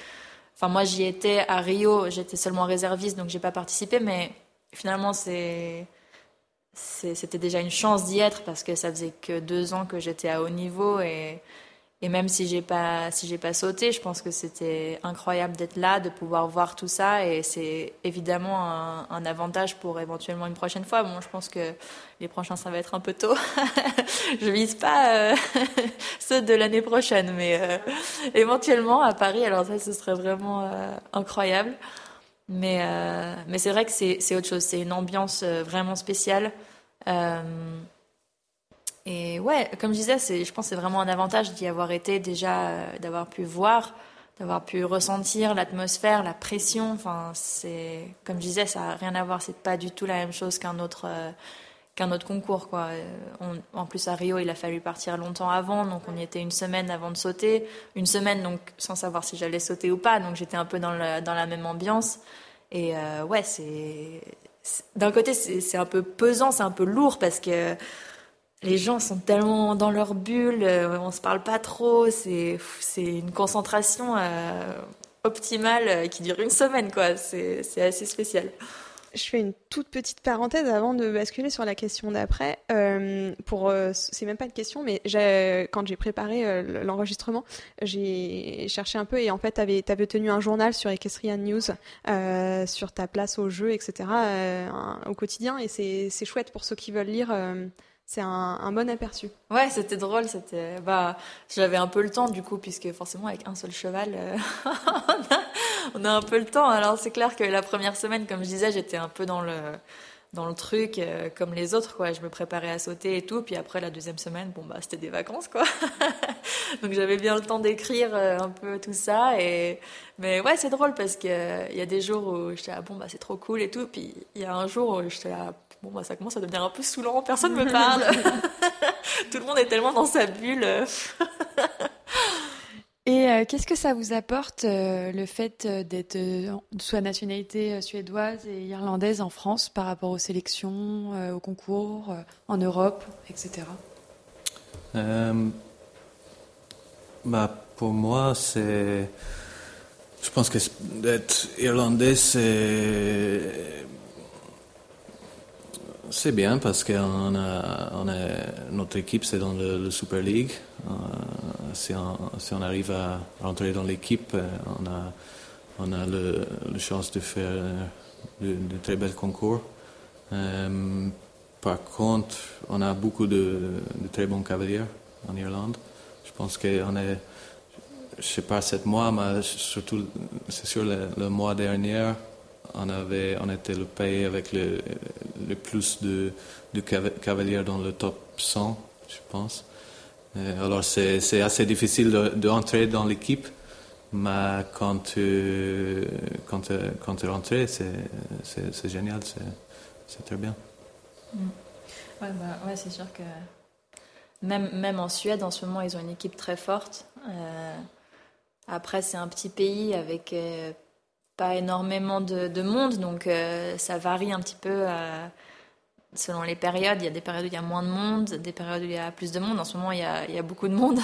enfin moi j'y étais à Rio j'étais seulement réserviste donc j'ai pas participé mais finalement c'est c'était déjà une chance d'y être parce que ça faisait que deux ans que j'étais à haut niveau et, et même si j'ai pas si j'ai pas sauté, je pense que c'était incroyable d'être là, de pouvoir voir tout ça et c'est évidemment un, avantage pour éventuellement une prochaine fois. Bon, je pense que les prochains ça va être un peu tôt. je vise pas euh, ceux de l'année prochaine, mais euh, éventuellement à Paris. Alors ça, ce serait vraiment euh, incroyable. Mais, euh, mais c'est vrai que c'est autre chose. C'est une ambiance vraiment spéciale. Et ouais, comme je disais, je pense que c'est vraiment un avantage d'y avoir été déjà, d'avoir pu voir, d'avoir pu ressentir l'atmosphère, la pression. Enfin, c'est comme je disais, ça n'a rien à voir. C'est pas du tout la même chose qu'un autre qu'un autre concours. Quoi. en plus, à Rio, il a fallu partir longtemps avant, donc on y était une semaine avant de sauter. Une semaine, donc sans savoir si j'allais sauter ou pas, donc j'étais un peu dans, dans la même ambiance. Et euh, ouais, c'est. D'un côté, c'est un peu pesant, c'est un peu lourd parce que les gens sont tellement dans leur bulle, euh, on se parle pas trop, c'est une concentration euh, optimale qui dure une semaine, quoi. C'est assez spécial. Je fais une toute petite parenthèse avant de basculer sur la question d'après. Euh, pour, euh, c'est même pas une question, mais quand j'ai préparé euh, l'enregistrement, j'ai cherché un peu et en fait, tu avais, tenu un journal sur Equestrian News, euh, sur ta place au jeu, etc., au quotidien. Et c'est chouette pour ceux qui veulent lire c'est un, bon aperçu. Ouais, c'était drôle. C'était, bah, j'avais un peu le temps du coup, puisque forcément avec un seul cheval, euh, on, a, un peu le temps. Alors c'est clair que la première semaine, comme je disais, j'étais un peu dans le dans le truc euh, comme les autres quoi. Je me préparais à sauter et tout. Puis après la deuxième semaine, bon bah c'était des vacances quoi. Donc j'avais bien le temps d'écrire euh, un peu tout ça. Et mais ouais, c'est drôle parce que il y a des jours où j'étais là, bon bah c'est trop cool et tout. Puis il y a un jour où j'étais bon, bah, ça commence à devenir un peu saoulant, personne ne me parle. Tout le monde est tellement dans sa bulle. Et euh, qu'est-ce que ça vous apporte euh, le fait euh, d'être soit nationalité suédoise et irlandaise en France par rapport aux sélections, aux concours, en Europe, etc. bah, pour moi, c'est. Je pense que d'être irlandais, c'est c'est bien parce que a, notre équipe, c'est dans le, Super League. Euh, si, on, arrive à rentrer dans l'équipe, euh, on a, on a le, chance de faire de, très belles concours. Euh, par contre, on a beaucoup de, très bons cavaliers en Irlande. Je pense qu'on est, je sais pas, sept mois, mais surtout, c'est sûr, le, le mois dernier, on, avait, on était le pays avec le, le plus de, cavaliers dans le top 100, je pense. Euh, alors c'est assez difficile d'entrer de, dans l'équipe, mais quand tu, quand, quand tu es rentré, c'est génial, c'est très bien. Mm. Ouais, bah, ouais c'est sûr que même, même en Suède, en ce moment, ils ont une équipe très forte. Euh, après, c'est un petit pays avec euh, pas énormément de, monde, donc euh, ça varie un petit peu euh, selon les périodes. Il y a des périodes où il y a moins de monde, des périodes où il y a plus de monde. En ce moment, il y a, beaucoup de monde.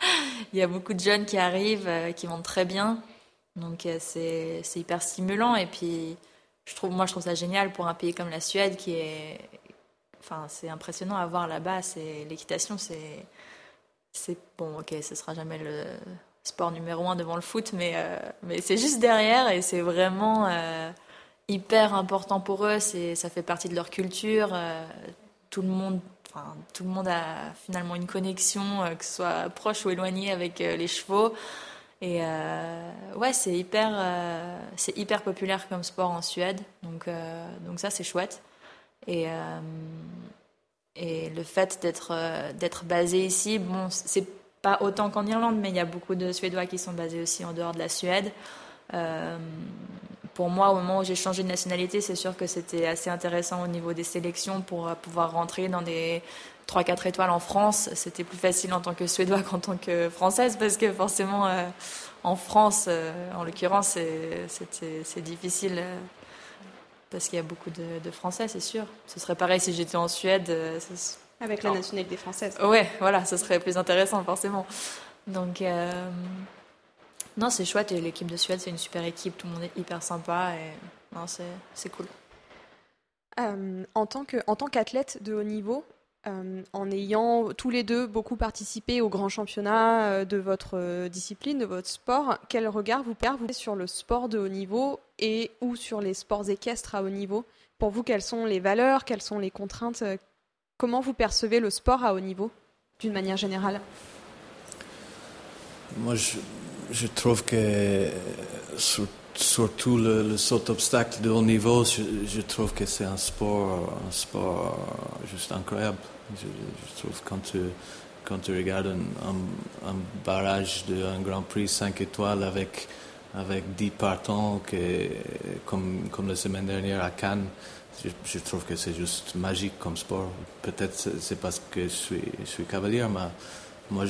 il y a beaucoup de jeunes qui arrivent, euh, qui vont très bien. Donc c'est hyper stimulant. Et puis, je trouve, moi, je trouve ça génial pour un pays comme la Suède qui est. Enfin, c'est impressionnant à voir là-bas. L'équitation, c'est. C'est bon, ok, ce sera jamais le sport numéro un devant le foot, mais, mais c'est juste derrière et c'est vraiment hyper important pour eux. Ça fait partie de leur culture. tout le monde Enfin, tout le monde a finalement une connexion, que ce soit proche ou éloigné avec les chevaux. Et euh, ouais, c'est hyper, euh, hyper populaire comme sport en Suède. Donc, euh, donc ça, c'est chouette. Et, et le fait d'être, d'être basé ici, bon, c'est pas autant qu'en Irlande, mais il y a beaucoup de Suédois qui sont basés aussi en dehors de la Suède. pour moi, au moment où j'ai changé de nationalité, c'est sûr que c'était assez intéressant au niveau des sélections pour pouvoir rentrer dans des 3-4 étoiles en France, c'était plus facile en tant que Suédois qu'en tant que Française, parce que forcément, euh, en France, euh, en l'occurrence, c'est difficile, euh, parce qu'il y a beaucoup de, Français, c'est sûr. Ce serait pareil si j'étais en Suède. Avec la nationalité française. Ouais, voilà, ce serait plus intéressant, forcément. Donc, non, c'est chouette, et l'équipe de Suède, c'est une super équipe, tout le monde est hyper sympa, et non, c'est cool. en tant qu'athlète de haut niveau, euh, en ayant tous les deux beaucoup participé au grand championnat euh, de votre euh, discipline, de votre sport, quel regard vous perdez sur le sport de haut niveau et ou sur les sports équestres à haut niveau? Pour vous, quelles sont les valeurs, quelles sont les contraintes Comment vous percevez le sport à haut niveau, d'une manière générale? Moi, je, trouve que surtout le, saut obstacle de haut niveau, je, trouve que c'est un sport, un sport juste incroyable. Je, trouve quand tu, quand tu regardes un, un, barrage d'un Grand Prix 5 étoiles avec, avec 10 partants, comme, comme la semaine dernière à Cannes, je, trouve que c'est juste magique comme sport. Peut-être c'est parce que je suis, je suis cavalier, mais moi,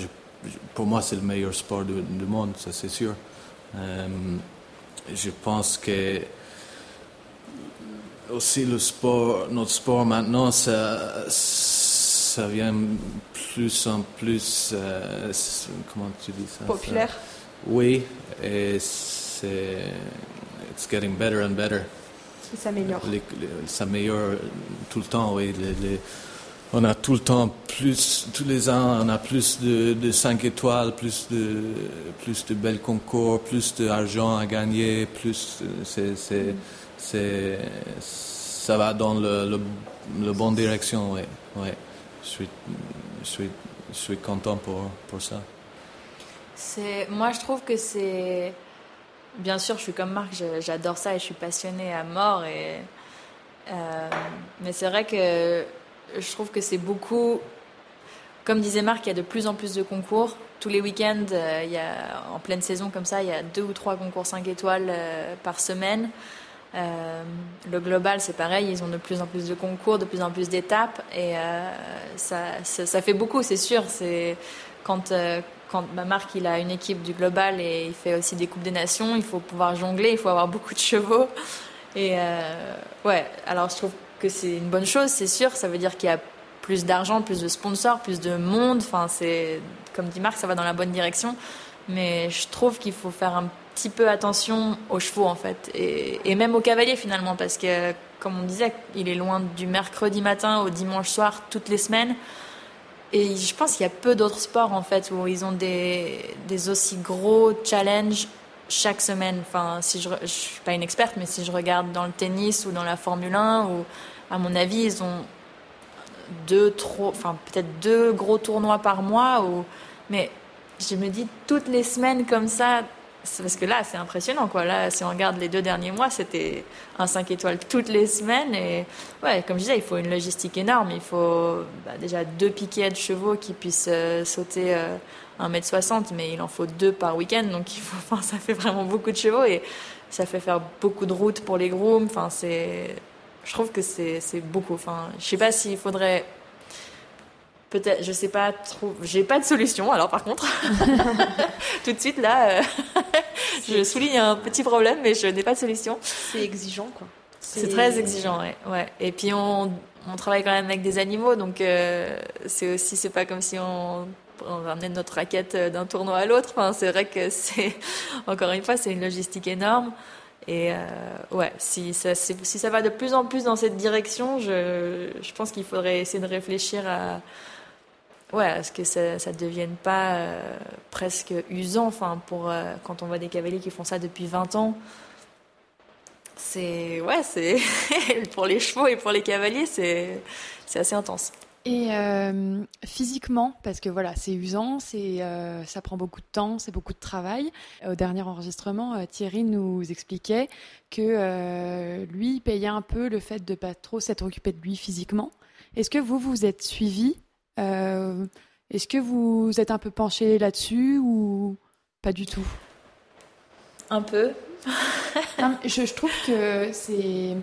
pour moi, c'est le meilleur sport du, monde, ça c'est sûr. Euh, je pense que aussi le sport, notre sport maintenant, ça, ça vient plus en plus, euh, comment tu dis ça? Populaire. oui, et c'est, it's getting better and better. Ça s'améliore. Ça s'améliore tout le temps, oui. on a tout le temps plus, tous les ans, on a plus de, de 5 étoiles, plus de, plus de belles concours, plus d'argent à gagner, plus, c'est, c'est, c'est, ça va dans le, le, le bonne direction, oui. oui je suis, je suis, je suis content pour, pour ça. C'est, moi, je trouve que c'est. Bien sûr, je suis comme Marc, j'adore ça et je suis passionnée à mort. Euh, mais c'est vrai que je trouve que c'est beaucoup. Comme disait Marc, il y a de plus en plus de concours. Tous les week-ends, euh, en pleine saison comme ça, il y a deux ou trois concours 5 étoiles euh, par semaine. Le global, c'est pareil, ils ont de plus en plus de concours, de plus en plus d'étapes, et ça, ça, fait beaucoup, c'est sûr. C'est quand quand bah, Marc il a une équipe du global et il fait aussi des coupes des nations, il faut pouvoir jongler, il faut avoir beaucoup de chevaux. Et ouais, alors je trouve que c'est une bonne chose, c'est sûr. Ça veut dire qu'il y a plus d'argent, plus de sponsors, plus de monde. Enfin, c'est comme dit Marc, ça va dans la bonne direction. Mais je trouve qu'il faut faire un petit peu attention aux chevaux en fait et, même aux cavaliers finalement parce que comme on disait il est loin du mercredi matin au dimanche soir toutes les semaines et je pense qu'il y a peu d'autres sports en fait où ils ont des, aussi gros challenges chaque semaine. Enfin si je, je suis pas une experte mais si je regarde dans le tennis ou dans la Formule 1 ou à mon avis ils ont deux trop enfin peut-être deux gros tournois par mois ou mais je me dis toutes les semaines comme ça parce que là, c'est impressionnant, quoi. Là, si on regarde les deux derniers mois, c'était un 5 étoiles toutes les semaines. Et ouais, comme je disais, il faut une logistique énorme. Il faut bah, déjà deux piquets de chevaux qui puissent euh, sauter 1m60, euh, mais il en faut deux par week-end. Donc, ça fait vraiment beaucoup de chevaux et ça fait faire beaucoup de routes pour les grooms. Enfin, c'est, je trouve que c'est beaucoup. Enfin, je sais pas s'il faudrait peut-être, je sais pas trop, j'ai pas de solution. Alors par contre, tout de suite là, euh, je souligne un petit problème, mais je n'ai pas de solution. C'est exigeant, quoi. C'est très exigeant, ouais. ouais. Et puis on, on, travaille quand même avec des animaux, donc euh, c'est aussi, c'est pas comme si on, on ramenait notre raquette d'un tournoi à l'autre. Enfin, c'est vrai que c'est, encore une fois, c'est une logistique énorme. Et euh, ouais, si ça, si ça va de plus en plus dans cette direction, je, je pense qu'il faudrait essayer de réfléchir à, ouais, à ce que ça, ça devienne pas euh, presque usant. Enfin, pour euh, quand on voit des cavaliers qui font ça depuis 20 ans, c'est ouais, c'est pour les chevaux et pour les cavaliers, c'est assez intense. Et euh, physiquement, parce que voilà, c'est usant, c'est, ça prend beaucoup de temps, c'est beaucoup de travail. Au dernier enregistrement, Thierry nous expliquait que lui payait un peu le fait de pas trop s'être occupé de lui physiquement. Est-ce que vous vous êtes suivi Est-ce que vous êtes un peu penché là-dessus ou pas du tout? Un peu. Non, je, je trouve que c'est.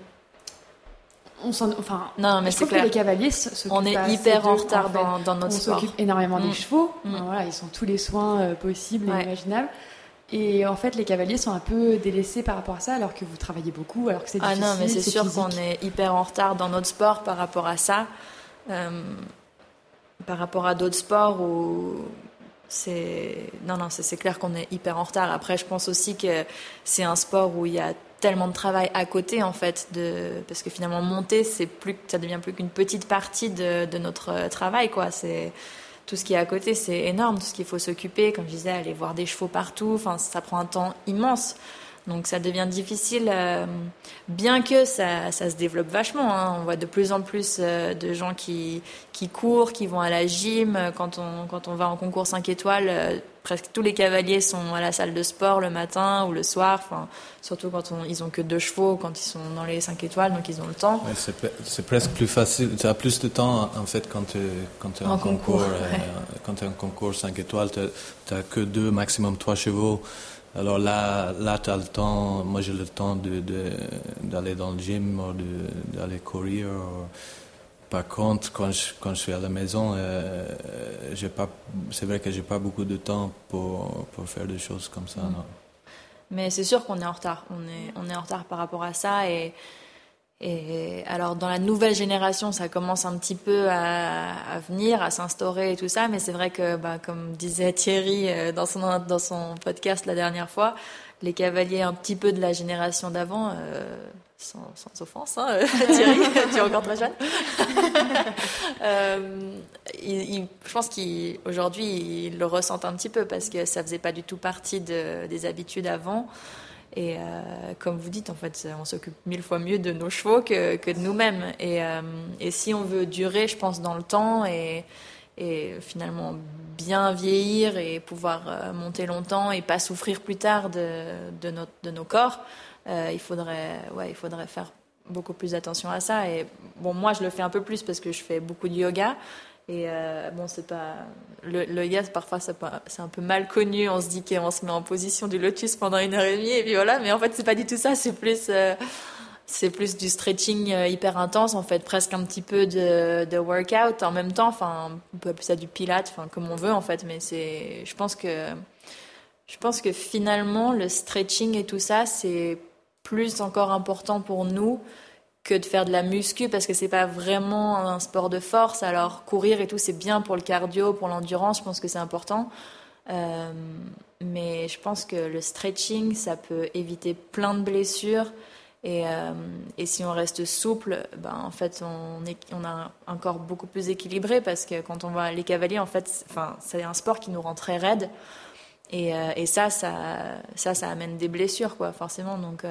On s'en, enfin, Non, mais je c'est trouve clair. que les cavaliers On est hyper en retard fait. dans, dans notre on sport. s'occupe énormément des Mm. chevaux. Mm. Voilà, ils ont tous les soins euh, possibles et imaginables. Et en fait, les cavaliers sont un peu délaissés par rapport à ça, alors que vous travaillez beaucoup, alors que c'est Ah difficile. non, mais c'est sûr qu'on est hyper en retard dans notre sport par rapport à ça. Euh, par rapport à d'autres sports où c'est. Non, non, c'est clair qu'on est hyper en retard. Après, je pense aussi que c'est un sport où il y a tellement de travail à côté, en fait, de... parce que finalement, monter, c'est plus... ça devient plus qu'une petite partie de, de notre euh, travail, quoi. C'est. Tout ce qui est à côté, c'est énorme. Tout ce qu'il faut s'occuper, comme je disais, aller voir des chevaux partout, enfin, ça prend un temps immense. Donc ça devient difficile, euh, bien que ça, ça se développe vachement. hein. On voit de plus en plus euh, de gens qui, qui courent, qui vont à la gym. Quand on, quand on va en concours 5 étoiles, euh, presque tous les cavaliers sont à la salle de sport le matin ou le soir. Enfin, surtout quand on, ils ont que deux chevaux, quand ils sont dans les 5 étoiles, donc ils ont le temps. Ouais, c'est, presque plus facile. Tu as plus de temps, en fait, quand tu quand es en, En concours. concours, euh, ouais. Quand tu es en concours 5 étoiles, tu n'as que deux, maximum trois chevaux. Alors là, là tu as le temps. Moi, j'ai le temps de, de- d'aller dans le gym ou de- d'aller courir. ou- Par contre, quand je, quand je suis à la maison, euh, j'ai pas, c'est vrai que j'ai pas beaucoup de temps pour, pour faire des choses comme ça. Mm. non. Mais c'est sûr qu'on est en retard. On est, on est en retard par rapport à ça. Et, et alors, dans la nouvelle génération, ça commence un petit peu à, à venir, à s'instaurer et tout ça. Mais c'est vrai que, bah, comme disait Thierry euh, dans son, dans son podcast la dernière fois, les cavaliers un petit peu de la génération d'avant, euh, sans, sans offense, hein, Thierry, tu es encore très jeune. Euh, ils- ils- je pense qu'aujourd'hui, ils le ressentent un petit peu parce que ça faisait pas du tout partie de- des habitudes avant. Et euh, comme vous dites, en fait, on s'occupe mille fois mieux de nos chevaux que, que de nous-mêmes. Et, euh, et si on veut durer, je pense, dans le temps et, et finalement bien vieillir et pouvoir euh, monter longtemps et pas souffrir plus tard de, de, notre, de nos corps, il, faudrait, ouais, il faudrait faire beaucoup plus attention à ça. Et bon, moi, je le fais un peu plus parce que je fais beaucoup de yoga. Et euh, bon, c'est pas. Le, le parfois, c'est un peu mal connu. On se dit qu'on se met en position du lotus pendant une heure et demie, et puis voilà. Mais en fait, c'est pas du tout ça. C'est plus. euh, c'est plus du stretching euh, hyper intense, en fait, presque un petit peu de, de workout en même temps. Enfin, on peut appeler ça du pilate, enfin, comme on veut, en fait. Mais c'est. Je pense que. Je pense que finalement, le stretching et tout ça, c'est plus encore important pour nous que de faire de la muscu parce que c'est pas vraiment un sport de force. Alors courir et tout, c'est bien pour le cardio, pour l'endurance, je pense que c'est important. Euh, mais je pense que le stretching, ça peut éviter plein de blessures. Et, euh, si on reste souple, ben en fait, on, a un corps beaucoup plus équilibré parce que quand on voit les cavaliers, en fait, enfin, c'est un sport qui nous rend très raide. Et, euh, et ça, ça, ça, ça amène des blessures, quoi, forcément. Donc,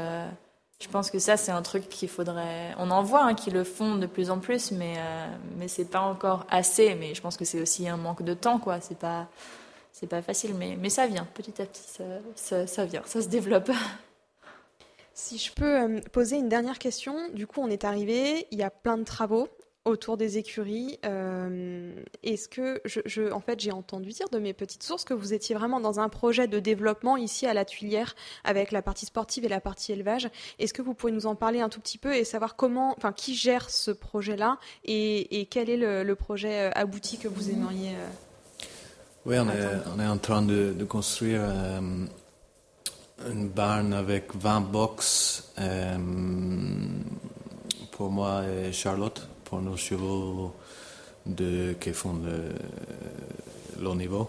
je pense que ça, c'est un truc qu'il faudrait. On en voit hein, qui le font de plus en plus, mais, euh, mais c'est pas encore assez. Mais je pense que c'est aussi un manque de temps, quoi. C'est pas, c'est pas facile, mais, mais ça vient, petit à petit, ça, vient, ça se développe. Si je peux euh, poser une dernière question, du coup on est arrivé, il y a plein de travaux autour des écuries. Euh, Est-ce que, je, je- en fait j'ai entendu dire de mes petites sources que vous étiez vraiment dans un projet de développement ici à la Tuilière avec la partie sportive et la partie élevage. Est-ce que vous pouvez nous en parler un tout petit peu et savoir comment, enfin qui gère ce projet-là et, et quel est le, le projet euh, abouti que vous aimeriez euh, Oui, on est, on est en train de, de construire euh, une barn avec 20 box pour moi et Charlotte, pour nos chevaux de, qui font le, le niveau.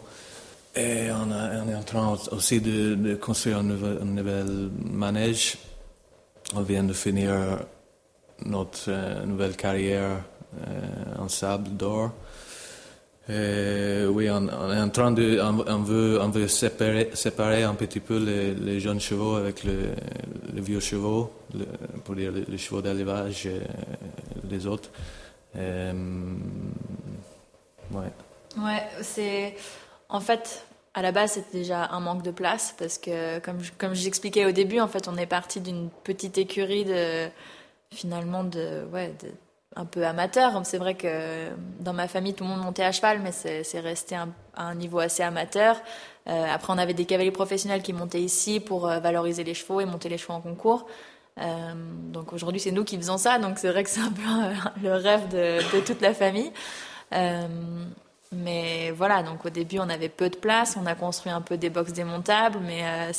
Et on, est en train aussi de, construire un nouvel, manège. On vient de finir notre euh, nouvelle carrière euh, en sable d'or. Euh, oui, on, est en train de, on, veut, on veut séparer, séparer un petit peu les, jeunes chevaux avec le, les vieux chevaux, pour dire les, les chevaux d'élevage les autres. Euh, ouais. Ouais, c'est. En fait, à la base, c'était déjà un manque de place parce que, comme je- comme j'expliquais au début, en fait, on est parti d'une petite écurie de. Finalement, de. Ouais, de- un peu amateur. C'est vrai que dans ma famille, tout le monde montait à cheval, mais c'est c'est resté un- à un niveau assez amateur. Euh, après, on avait des cavaliers professionnels qui montaient ici pour euh, valoriser les chevaux et monter les chevaux en concours. Euh, donc aujourd'hui, c'est nous qui faisons ça. Donc c'est vrai que c'est un peu le rêve de, toute la famille. Euh, mais voilà, donc au début, on avait peu de place. On a construit un peu des box démontables, mais euh,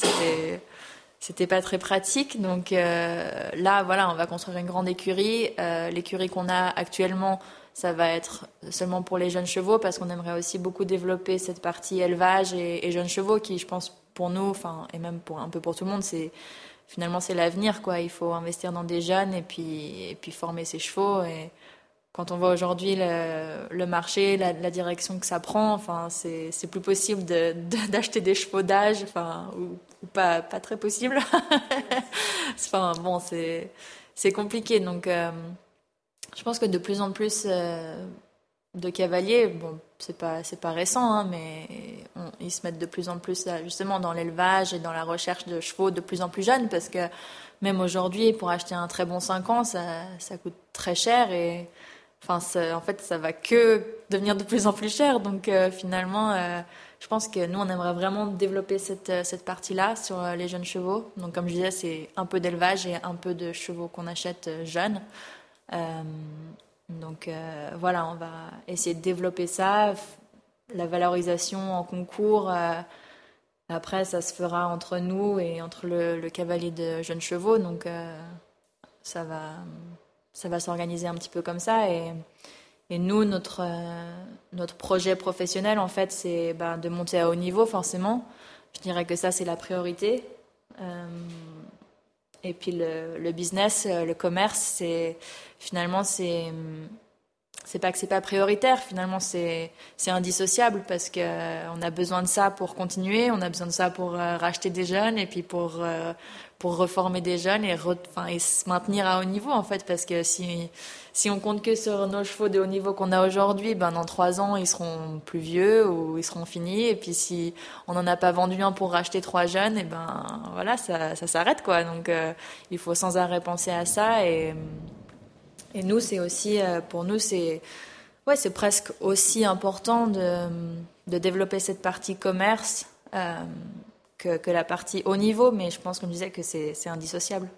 c'était pas très pratique. Donc euh, là, voilà, on va construire une grande écurie. L'écurie qu'on a actuellement, ça va être seulement pour les jeunes chevaux parce qu'on aimerait aussi beaucoup développer cette partie élevage et, et jeunes chevaux qui, je pense, pour nous, enfin, et même pour un peu pour tout le monde, c'est finalement c'est l'avenir, quoi. Il faut investir dans des jeunes et puis et puis former ses chevaux. Et quand on voit aujourd'hui le, marché, la, direction que ça prend, enfin, c'est c'est plus possible de- de- d'acheter des chevaux d'âge, enfin, ou, ou pas pas très possible. enfin, bon, c'est c'est compliqué. Donc, euh, je pense que de plus en plus euh, de cavaliers, bon, c'est pas c'est pas récent, hein, mais ils se mettent de plus en plus là, justement dans l'élevage et dans la recherche de chevaux de plus en plus jeunes, parce que même aujourd'hui, pour acheter un très bon 5 ans, ça ça coûte très cher et enfin, en fait, ça va que devenir de plus en plus cher. Donc, euh, finalement. euh, je pense que nous, on aimerait vraiment développer cette, euh, cette partie-là sur euh, les jeunes chevaux. Donc, comme je disais, c'est un peu d'élevage et un peu de chevaux qu'on achète euh, jeunes. Euh, donc, euh, voilà, on va essayer de développer ça. La valorisation en concours, euh, après, ça se fera entre nous et entre le, cavalier de jeunes chevaux. Donc, euh, ça va, ça va s'organiser un petit peu comme ça. Et, nous, notre, notre projet professionnel, en fait, c'est ben, de monter à haut niveau, forcément. Je dirais que ça, c'est la priorité. Et puis le, business, euh, le commerce, c'est finalement, c'est c'est pas que c'est pas prioritaire, finalement, c'est c'est indissociable parce que euh, on a besoin de ça pour continuer, on a besoin de ça pour euh, racheter des jeunes et puis pour euh, pour reformer des jeunes et, enfin, et se maintenir à haut niveau en fait. Parce que si si on compte que sur nos chevaux de haut niveau qu'on a aujourd'hui, ben dans trois ans ils seront plus vieux ou ils seront finis. Et puis si on n'en a pas vendu un pour racheter trois jeunes, et ben voilà ça ça s'arrête quoi. Donc euh, il faut sans arrêt penser à ça. Et et nous c'est aussi euh, pour nous c'est ouais c'est presque aussi important de de développer cette partie commerce euh, que, que la partie haut niveau, mais je pense comme je disais que c'est indissociable.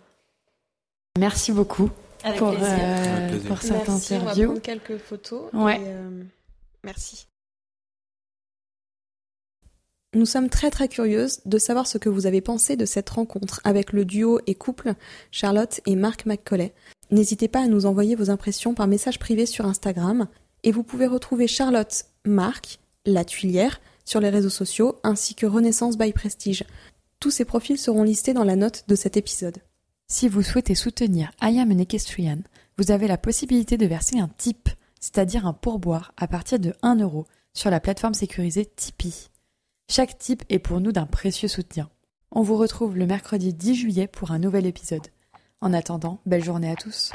Merci beaucoup Avec pour, plaisir. euh, Avec pour cette Merci, on va interview. prendre quelques photos. Ouais. et, euh, merci. Nous sommes très très curieuses de savoir ce que vous avez pensé de cette rencontre avec le duo et couple Charlotte et Marc McCauley. N'hésitez pas à nous envoyer vos impressions par message privé sur Instagram et vous pouvez retrouver Charlotte, Marc, La Tuilière sur les réseaux sociaux ainsi que Renaissance by Prestige. Tous ces profils seront listés dans la note de cet épisode. Si vous souhaitez soutenir I Am an Equestrian, vous avez la possibilité de verser un tip, c'est-à-dire un pourboire à partir de 1 euro sur la plateforme sécurisée Tipeee. Chaque tip est pour nous d'un précieux soutien. On vous retrouve le mercredi 10 juillet pour un nouvel épisode. En attendant, belle journée à tous.